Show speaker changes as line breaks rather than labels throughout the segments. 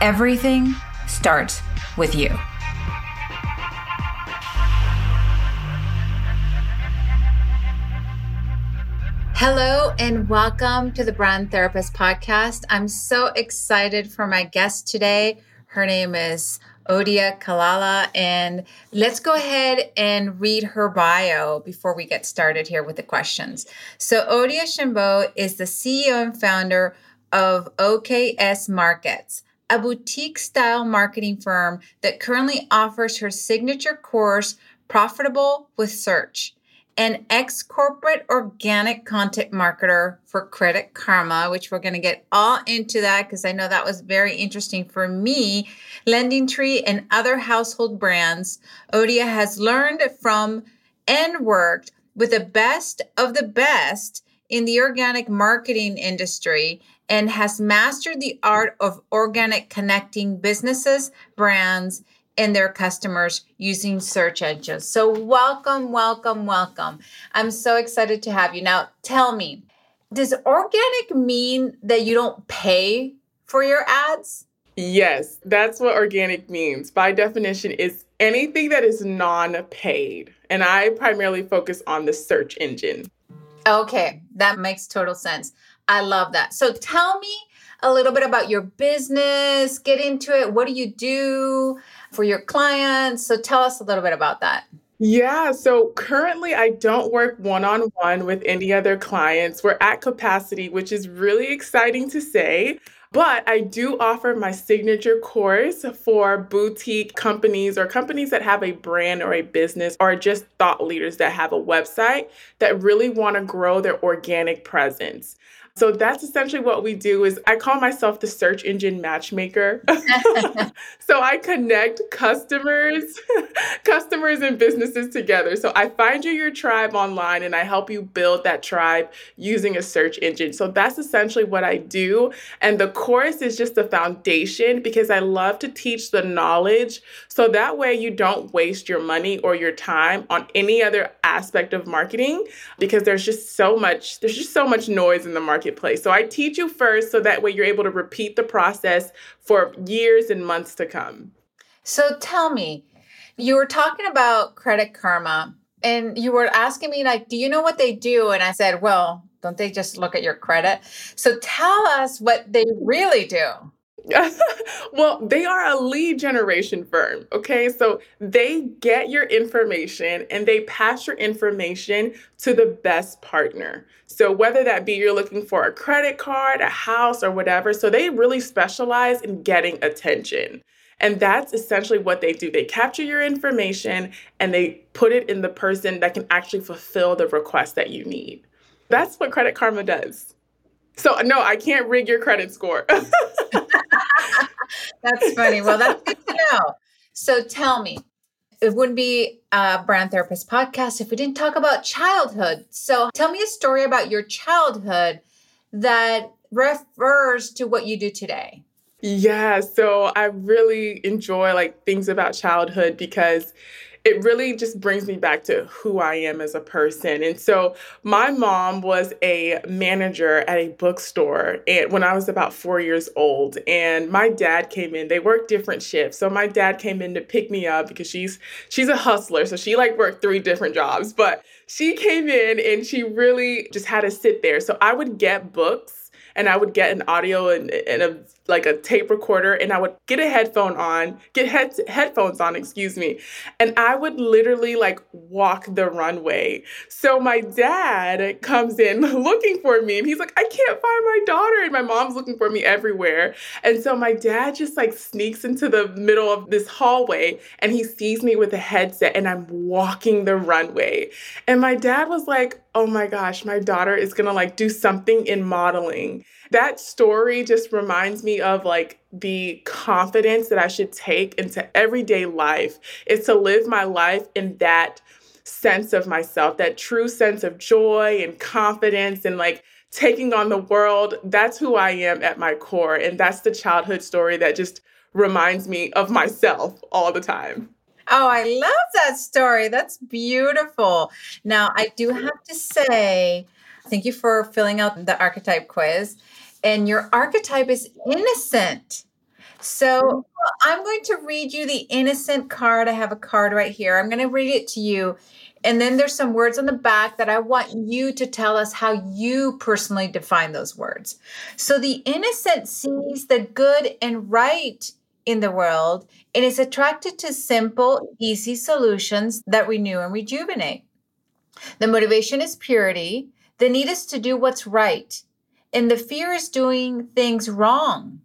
everything starts with you. Hello and welcome to the Brand Therapist Podcast. I'm so excited for my guest today. Her name is Odia Kalala, and let's go ahead and read her bio before we get started here with the questions. So, Odia Shembo is the CEO and founder of OKS Markets, a boutique style marketing firm that currently offers her signature course, Profitable with Search an ex corporate organic content marketer for Credit Karma, which we're going to get all into that because I know that was very interesting for me. Lending Tree and other household brands, Odia has learned from and worked with the best of the best in the organic marketing industry and has mastered the art of organic connecting businesses, brands, and their customers using search engines. So, welcome, welcome, welcome. I'm so excited to have you. Now, tell me, does organic mean that you don't pay for your ads?
Yes, that's what organic means. By definition, is anything that is non paid. And I primarily focus on the search engine.
Okay, that makes total sense. I love that. So, tell me a little bit about your business, get into it. What do you do? for your clients. So tell us a little bit about that.
Yeah, so currently I don't work one on one with any other clients. We're at capacity, which is really exciting to say. But I do offer my signature course for boutique companies or companies that have a brand or a business or just thought leaders that have a website that really want to grow their organic presence. So that's essentially what we do is I call myself the search engine matchmaker. so I connect customers, customers and businesses together. So I find you your tribe online and I help you build that tribe using a search engine. So that's essentially what I do. And the course is just the foundation because I love to teach the knowledge so that way you don't waste your money or your time on any other aspect of marketing because there's just so much there's just so much noise in the market marketplace. So I teach you first so that way you're able to repeat the process for years and months to come.
So tell me, you were talking about Credit Karma and you were asking me like, do you know what they do? And I said, well, don't they just look at your credit? So tell us what they really do.
well, they are a lead generation firm. Okay. So they get your information and they pass your information to the best partner. So whether that be you're looking for a credit card, a house, or whatever. So they really specialize in getting attention. And that's essentially what they do. They capture your information and they put it in the person that can actually fulfill the request that you need. That's what Credit Karma does. So, no, I can't rig your credit score.
That's funny. Well, that's good to know. So tell me, it wouldn't be a brand therapist podcast if we didn't talk about childhood. So tell me a story about your childhood that refers to what you do today.
Yeah, so I really enjoy like things about childhood because it really just brings me back to who I am as a person. And so my mom was a manager at a bookstore and when I was about 4 years old and my dad came in. They worked different shifts. So my dad came in to pick me up because she's she's a hustler. So she like worked three different jobs, but she came in and she really just had to sit there. So I would get books and I would get an audio and, and a like a tape recorder and I would get a headphone on, get head, headphones on, excuse me, and I would literally like walk the runway. So my dad comes in looking for me and he's like, I can't find my daughter. And my mom's looking for me everywhere. And so my dad just like sneaks into the middle of this hallway and he sees me with a headset and I'm walking the runway. And my dad was like, oh my gosh, my daughter is gonna like do something in modeling. That story just reminds me of like the confidence that I should take into everyday life is to live my life in that sense of myself, that true sense of joy and confidence and like taking on the world. That's who I am at my core. And that's the childhood story that just reminds me of myself all the time.
Oh, I love that story. That's beautiful. Now, I do have to say, thank you for filling out the archetype quiz. And your archetype is innocent. So mm-hmm. I'm going to read you the innocent card. I have a card right here. I'm going to read it to you. And then there's some words on the back that I want you to tell us how you personally define those words. So the innocent sees the good and right in the world and is attracted to simple, easy solutions that renew and rejuvenate. The motivation is purity. The need is to do what's right. And the fear is doing things wrong.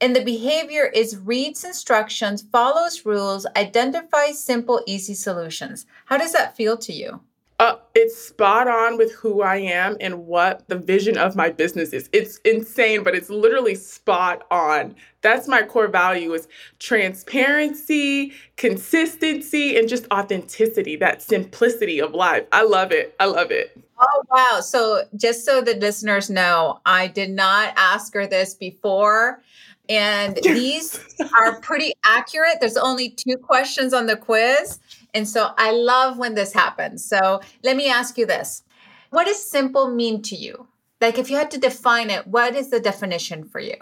And the behavior is reads instructions, follows rules, identifies simple, easy solutions. How does that feel to you?
Uh, it's spot on with who I am and what the vision of my business is. It's insane, but it's literally spot on. That's my core value is transparency, consistency, and just authenticity, that simplicity of life. I love it. I love it.
Oh, wow. So, just so the listeners know, I did not ask her this before. And these are pretty accurate. There's only two questions on the quiz. And so I love when this happens. So let me ask you this What does simple mean to you? Like, if you had to define it, what is the definition for you?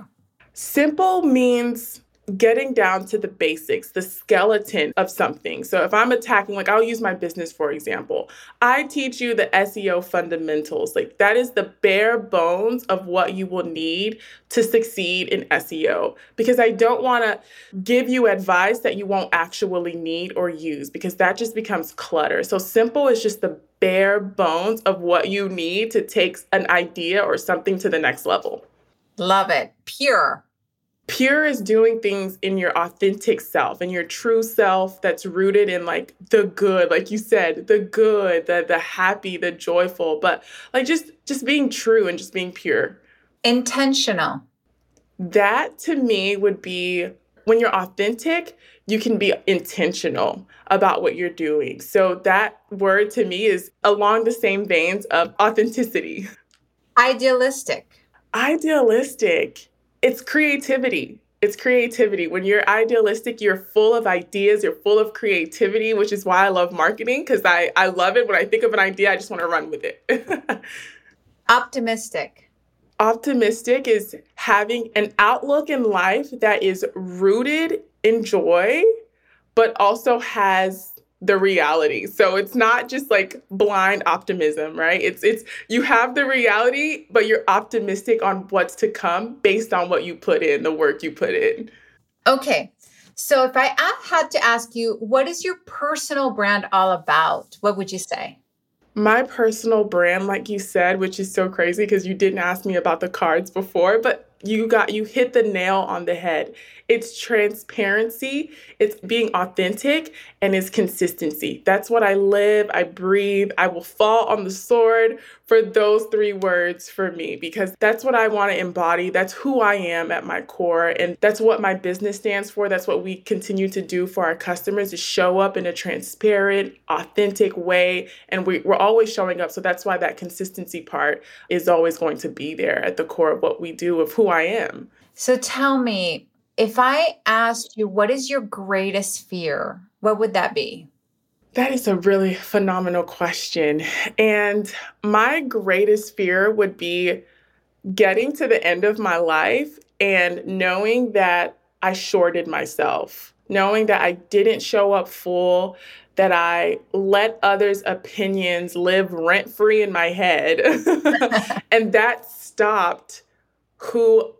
Simple means getting down to the basics, the skeleton of something. So if I'm attacking, like I'll use my business for example, I teach you the SEO fundamentals. Like that is the bare bones of what you will need to succeed in SEO because I don't want to give you advice that you won't actually need or use because that just becomes clutter. So simple is just the bare bones of what you need to take an idea or something to the next level.
Love it. Pure
pure is doing things in your authentic self and your true self that's rooted in like the good like you said the good the the happy the joyful but like just just being true and just being pure.
Intentional.
That to me would be when you're authentic you can be intentional about what you're doing. So that word to me is along the same veins of authenticity.
Idealistic.
Idealistic it's creativity. It's creativity. When you're idealistic, you're full of ideas, you're full of creativity, which is why I love marketing because I, I love it. When I think of an idea, I just want to run with it.
Optimistic.
Optimistic is having an outlook in life that is rooted in joy, but also has the reality. So it's not just like blind optimism, right? It's it's you have the reality, but you're optimistic on what's to come based on what you put in, the work you put in.
Okay. So if I had to ask you, what is your personal brand all about? What would you say?
My personal brand, like you said, which is so crazy because you didn't ask me about the cards before, but you got you hit the nail on the head. It's transparency, it's being authentic, and it's consistency. That's what I live, I breathe. I will fall on the sword for those three words for me because that's what I want to embody. That's who I am at my core. And that's what my business stands for. That's what we continue to do for our customers is show up in a transparent, authentic way. And we, we're always showing up. So that's why that consistency part is always going to be there at the core of what we do, of who I am.
So tell me, if I asked you, what is your greatest fear? What would that be?
That is a really phenomenal question. And my greatest fear would be getting to the end of my life and knowing that I shorted myself, knowing that I didn't show up full, that I let others' opinions live rent free in my head. and that stopped who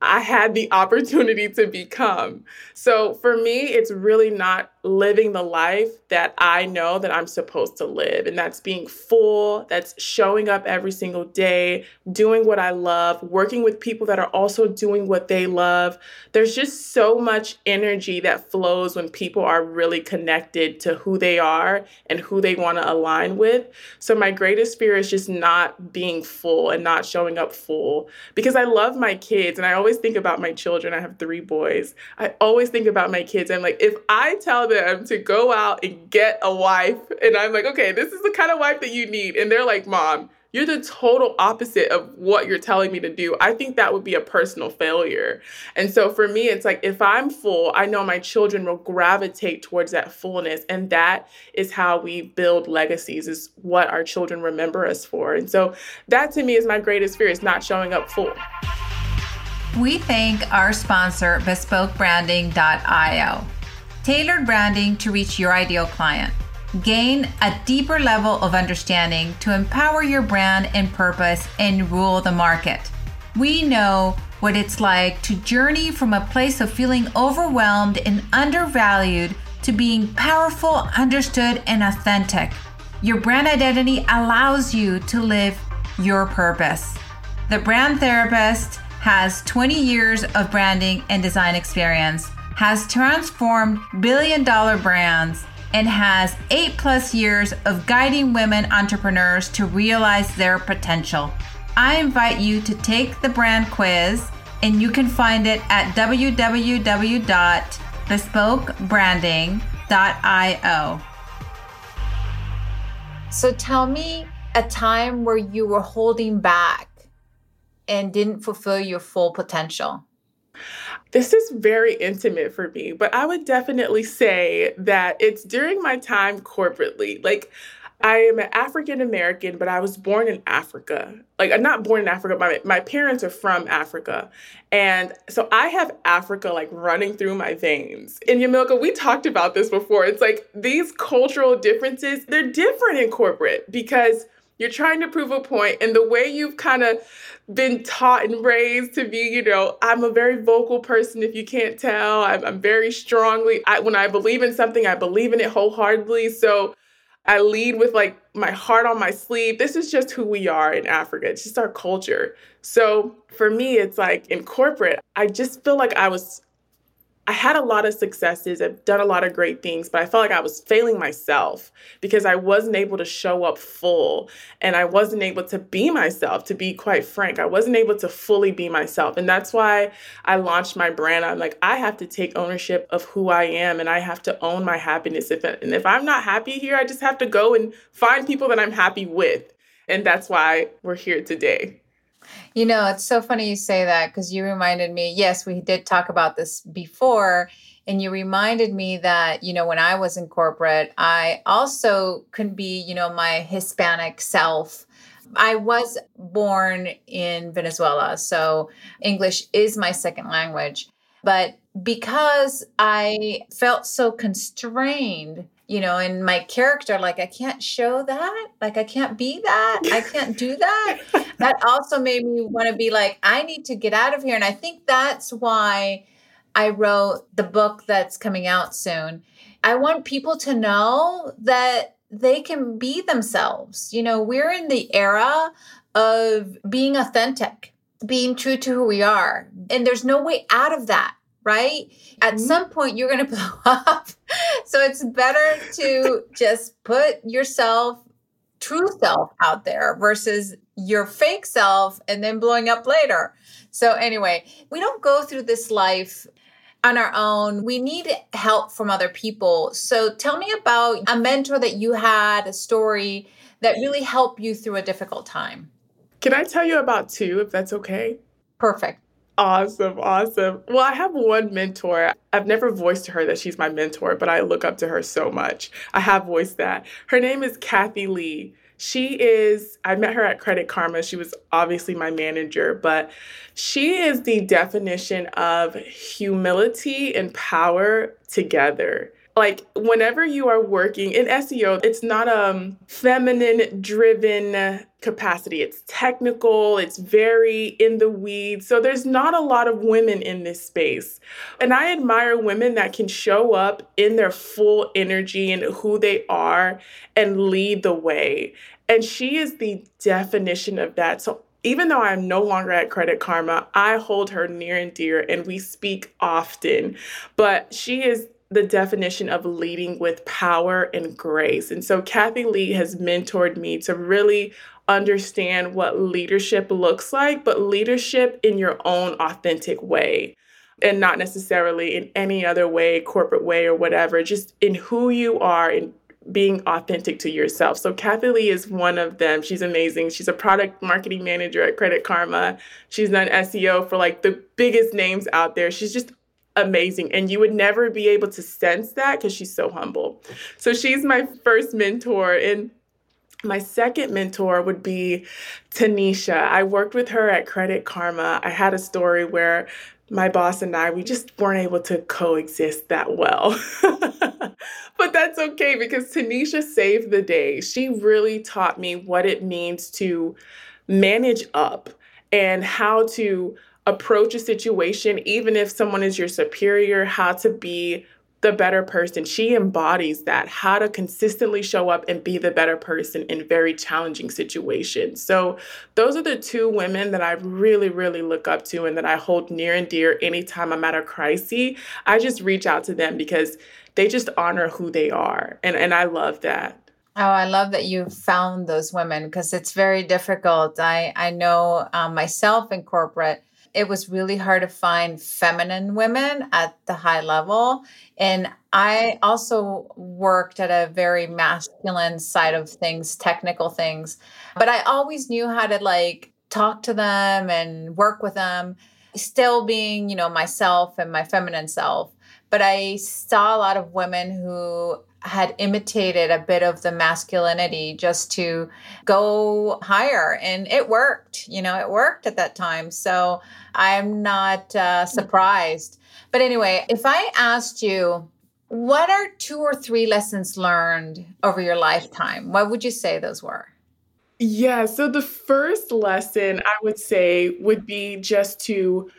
I had the opportunity to become. So for me, it's really not living the life that I know that I'm supposed to live. And that's being full, that's showing up every single day, doing what I love, working with people that are also doing what they love. There's just so much energy that flows when people are really connected to who they are and who they want to align with. So, my greatest fear is just not being full and not showing up full because I love my kids and I always think about my children. I have three boys. I always think about my kids. I'm like, if I tell them to go out and get a wife. And I'm like, okay, this is the kind of wife that you need. And they're like, mom, you're the total opposite of what you're telling me to do. I think that would be a personal failure. And so for me, it's like if I'm full, I know my children will gravitate towards that fullness. And that is how we build legacies, is what our children remember us for. And so that to me is my greatest fear is not showing up full.
We thank our sponsor, bespokebranding.io tailored branding to reach your ideal client. Gain a deeper level of understanding to empower your brand and purpose and rule the market. We know what it's like to journey from a place of feeling overwhelmed and undervalued to being powerful, understood, and authentic. Your brand identity allows you to live your purpose. The Brand Therapist has 20 years of branding and design experience has transformed billion dollar brands and has eight plus years of guiding women entrepreneurs to realize their potential. I invite you to take the brand quiz, and you can find it at www.bespokebranding.io. So tell me a time where you were holding back and didn't fulfill your full potential.
This is very intimate for me, but I would definitely say that it's during my time corporately. Like, I am an African American, but I was born in Africa. Like, I'm not born in Africa, my, my parents are from Africa. And so I have Africa like running through my veins. And Yamilka, we talked about this before. It's like these cultural differences, they're different in corporate because you're trying to prove a point, and the way you've kind of been taught and raised to be, you know, I'm a very vocal person. If you can't tell, I'm, I'm very strongly. I, when I believe in something, I believe in it wholeheartedly. So I lead with like my heart on my sleeve. This is just who we are in Africa. It's just our culture. So for me, it's like in corporate, I just feel like I was I had a lot of successes. I've done a lot of great things, but I felt like I was failing myself because I wasn't able to show up full and I wasn't able to be myself, to be quite frank. I wasn't able to fully be myself. And that's why I launched my brand. I'm like, I have to take ownership of who I am and I have to own my happiness. If, and if I'm not happy here, I just have to go and find people that I'm happy with. And that's why we're here today.
You know, it's so funny you say that because you reminded me, yes, we did talk about this before. And you reminded me that, you know, when I was in corporate, I also could be, you know, my Hispanic self. I was born in Venezuela, so English is my second language. But because I felt so constrained you know, in my character, like I can't show that, like I can't be that, I can't do that. that also made me want to be like, I need to get out of here. And I think that's why I wrote the book that's coming out soon. I want people to know that they can be themselves. You know, we're in the era of being authentic, being true to who we are. And there's no way out of that right? At mm-hmm. some point, you're going to blow up. so it's better to just put yourself, true self, out there versus your fake self and then blowing up later. So, anyway, we don't go through this life on our own. We need help from other people. So, tell me about a mentor that you had, a story that really helped you through a difficult time.
Can I tell you about two, if that's okay?
Perfect.
Awesome, awesome. Well, I have one mentor. I've never voiced to her that she's my mentor, but I look up to her so much. I have voiced that. Her name is Kathy Lee. She is, I met her at Credit Karma. She was obviously my manager, but she is the definition of humility and power together. Like whenever you are working in SEO, it's not a um, feminine driven capacity. It's technical, it's very in the weeds. So there's not a lot of women in this space. And I admire women that can show up in their full energy and who they are and lead the way. And she is the definition of that. So even though I'm no longer at Credit Karma, I hold her near and dear and we speak often. But she is the definition of leading with power and grace. And so Kathy Lee has mentored me to really understand what leadership looks like, but leadership in your own authentic way and not necessarily in any other way, corporate way or whatever, just in who you are and being authentic to yourself. So Kathy Lee is one of them. She's amazing. She's a product marketing manager at Credit Karma. She's done SEO for like the biggest names out there. She's just amazing. And you would never be able to sense that because she's so humble. So she's my first mentor. And my second mentor would be Tanisha. I worked with her at Credit Karma. I had a story where my boss and I, we just weren't able to coexist that well. but that's okay because Tanisha saved the day. She really taught me what it means to manage up and how to approach a situation, even if someone is your superior, how to be the better person. She embodies that, how to consistently show up and be the better person in very challenging situations. So, those are the two women that I really, really look up to and that I hold near and dear anytime I'm at a crisis. I just reach out to them because they just honor who they are. And, and I love that.
Oh, I love that you found those women because it's very difficult. I, I know um, myself in corporate it was really hard to find feminine women at the high level. And I also worked at a very masculine side of things, technical things. But I always knew how to like talk to them and work with them, still being, you know, myself and my feminine self. But I saw a lot of women who had imitated a bit of the masculinity just to go higher and it worked you know it worked at that time. So i'm not uh, surprised. But anyway if i asked you what are two or three lessons learned over your lifetime? What would you say those were?
Yeah so the first lesson i would say would be just to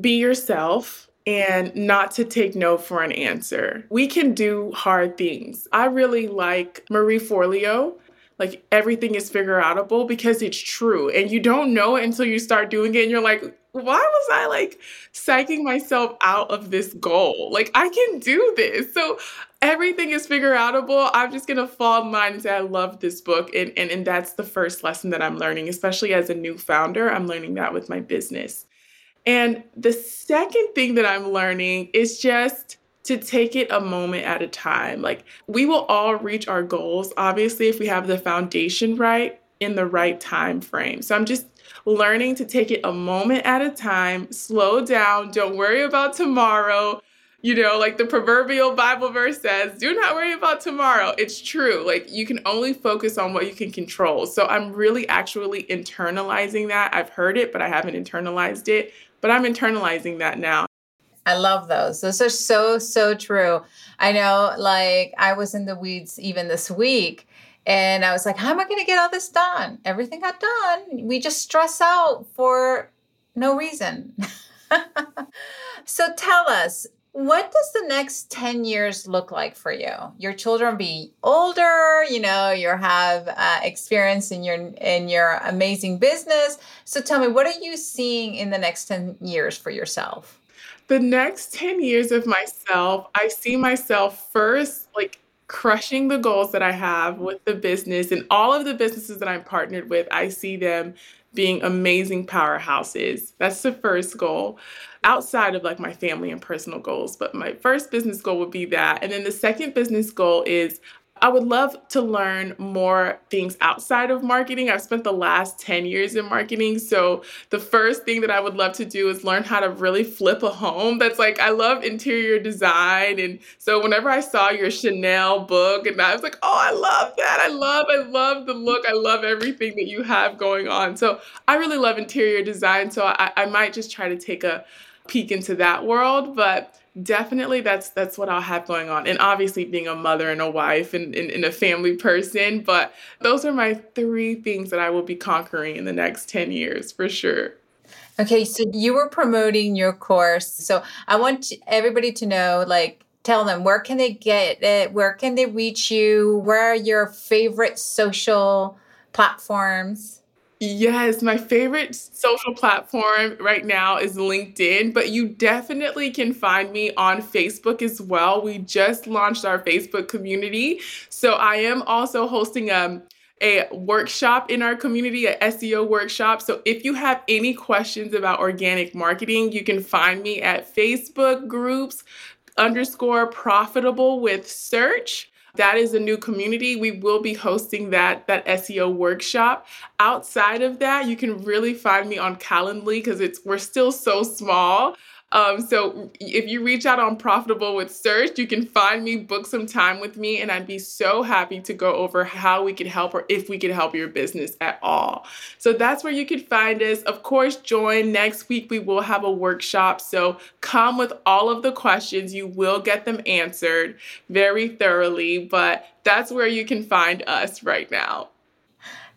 be yourself and not to take no for an answer. We can do hard things. I really like Marie Forleo. Like everything is figure outable because it's true. And you don't know it until you start doing it and you're like, why was I like psyching myself out of this goal? Like I can do this. So everything is figure outable. I'm just gonna fall in line and say I love this book. And, and and that's the first lesson that I'm learning, especially as a new founder. I'm learning that with my business. And the second thing that I'm learning is just to take it a moment at a time. Like we will all reach our goals obviously if we have the foundation right in the right time frame. So I'm just learning to take it a moment at a time, slow down, don't worry about tomorrow. You know, like the proverbial Bible verse says, do not worry about tomorrow. It's true. Like you can only focus on what you can control. So I'm really actually internalizing that. I've heard it, but I haven't internalized it but I'm internalizing that now.
I love those. Those are so, so true. I know, like, I was in the weeds even this week, and I was like, how am I going to get all this done? Everything got done. We just stress out for no reason. so tell us, what does the next 10 years look like for you? Your children be older you know you have uh, experience in your in your amazing business. So tell me what are you seeing in the next 10 years for yourself?
The next 10 years of myself i see myself first like crushing the goals that i have with the business and all of the businesses that i'm partnered with i see them being amazing powerhouses that's the first goal outside of like my family and personal goals. But my first business goal would be that. And then the second business goal is I would love to learn more things outside of marketing. I've spent the last 10 years in marketing. So, the first thing that I would love to do is learn how to really flip a home. That's like, I love interior design. And so, whenever I saw your Chanel book, and I was like, oh, I love that. I love, I love the look. I love everything that you have going on. So, I really love interior design. So, I, I might just try to take a, peek into that world. But definitely that's that's what I'll have going on. And obviously being a mother and a wife and, and, and, a family person. But those are my three things that I will be conquering in the next 10 years for sure.
Okay, so you were promoting your course. So I want everybody to know like tell them where can they get it? Where can they reach you? Where are your favorite social platforms?
Yes, my favorite social platform right now is LinkedIn, but you definitely can find me on Facebook as well. We just launched our Facebook community. So I am also hosting a um, a workshop in our community, a SEO workshop. So if you have any questions about organic marketing, you can find me at Facebook groups underscore profitable with search that is a new community. We will be hosting that that SEO workshop. Outside of that, you can really find me on Calendly because it's we're still so small. Um, so if you reach out on Profitable with Search, you can find me, book some time with me, and I'd be so happy to go over how we could help or if we could help your business at all. So that's where you can find us. Of course, join next week. We will have a workshop. So come with all of the questions. You will get them answered very thoroughly, but that's where you can find us right now.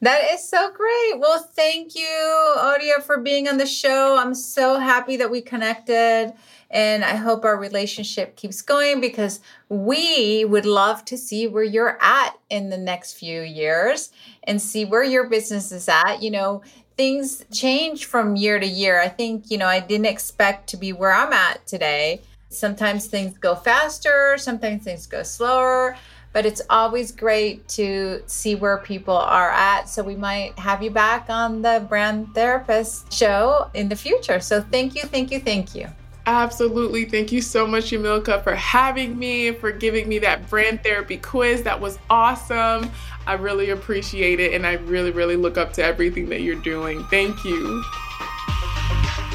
That is so great. Well, thank you, Odia, for being on the show. I'm so happy that we connected. And I hope our relationship keeps going because we would love to see where you're at in the next few years and see where your business is at. You know, things change from year to year. I think, you know, I didn't expect to be where I'm at today. Sometimes things go faster, sometimes things go slower but it's always great to see where people are at. So we might have you back on the Brand Therapist show in the future. So thank you, thank you, thank you.
Absolutely. Thank you so much, Yamilka, for having me, for giving me that brand therapy quiz. That was awesome. I really appreciate it. And I really, really look up to everything that you're doing. Thank you.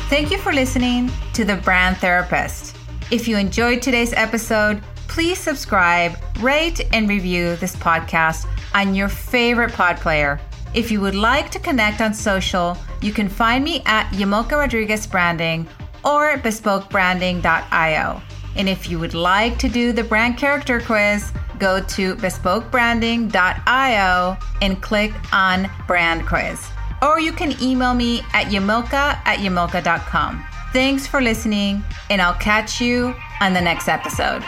Thank you for listening to The Brand Therapist. If you enjoyed today's episode, please subscribe, rate, and review this podcast on your favorite pod player. If you would like to connect on social, you can find me at Yamilka Rodriguez Branding or bespokebranding.io. And if you would like to do the brand character quiz, go to bespokebranding.io and click on brand quiz. Or you can email me at yamoka at yamoka.com. Thanks for listening, and I'll catch you on the next episode.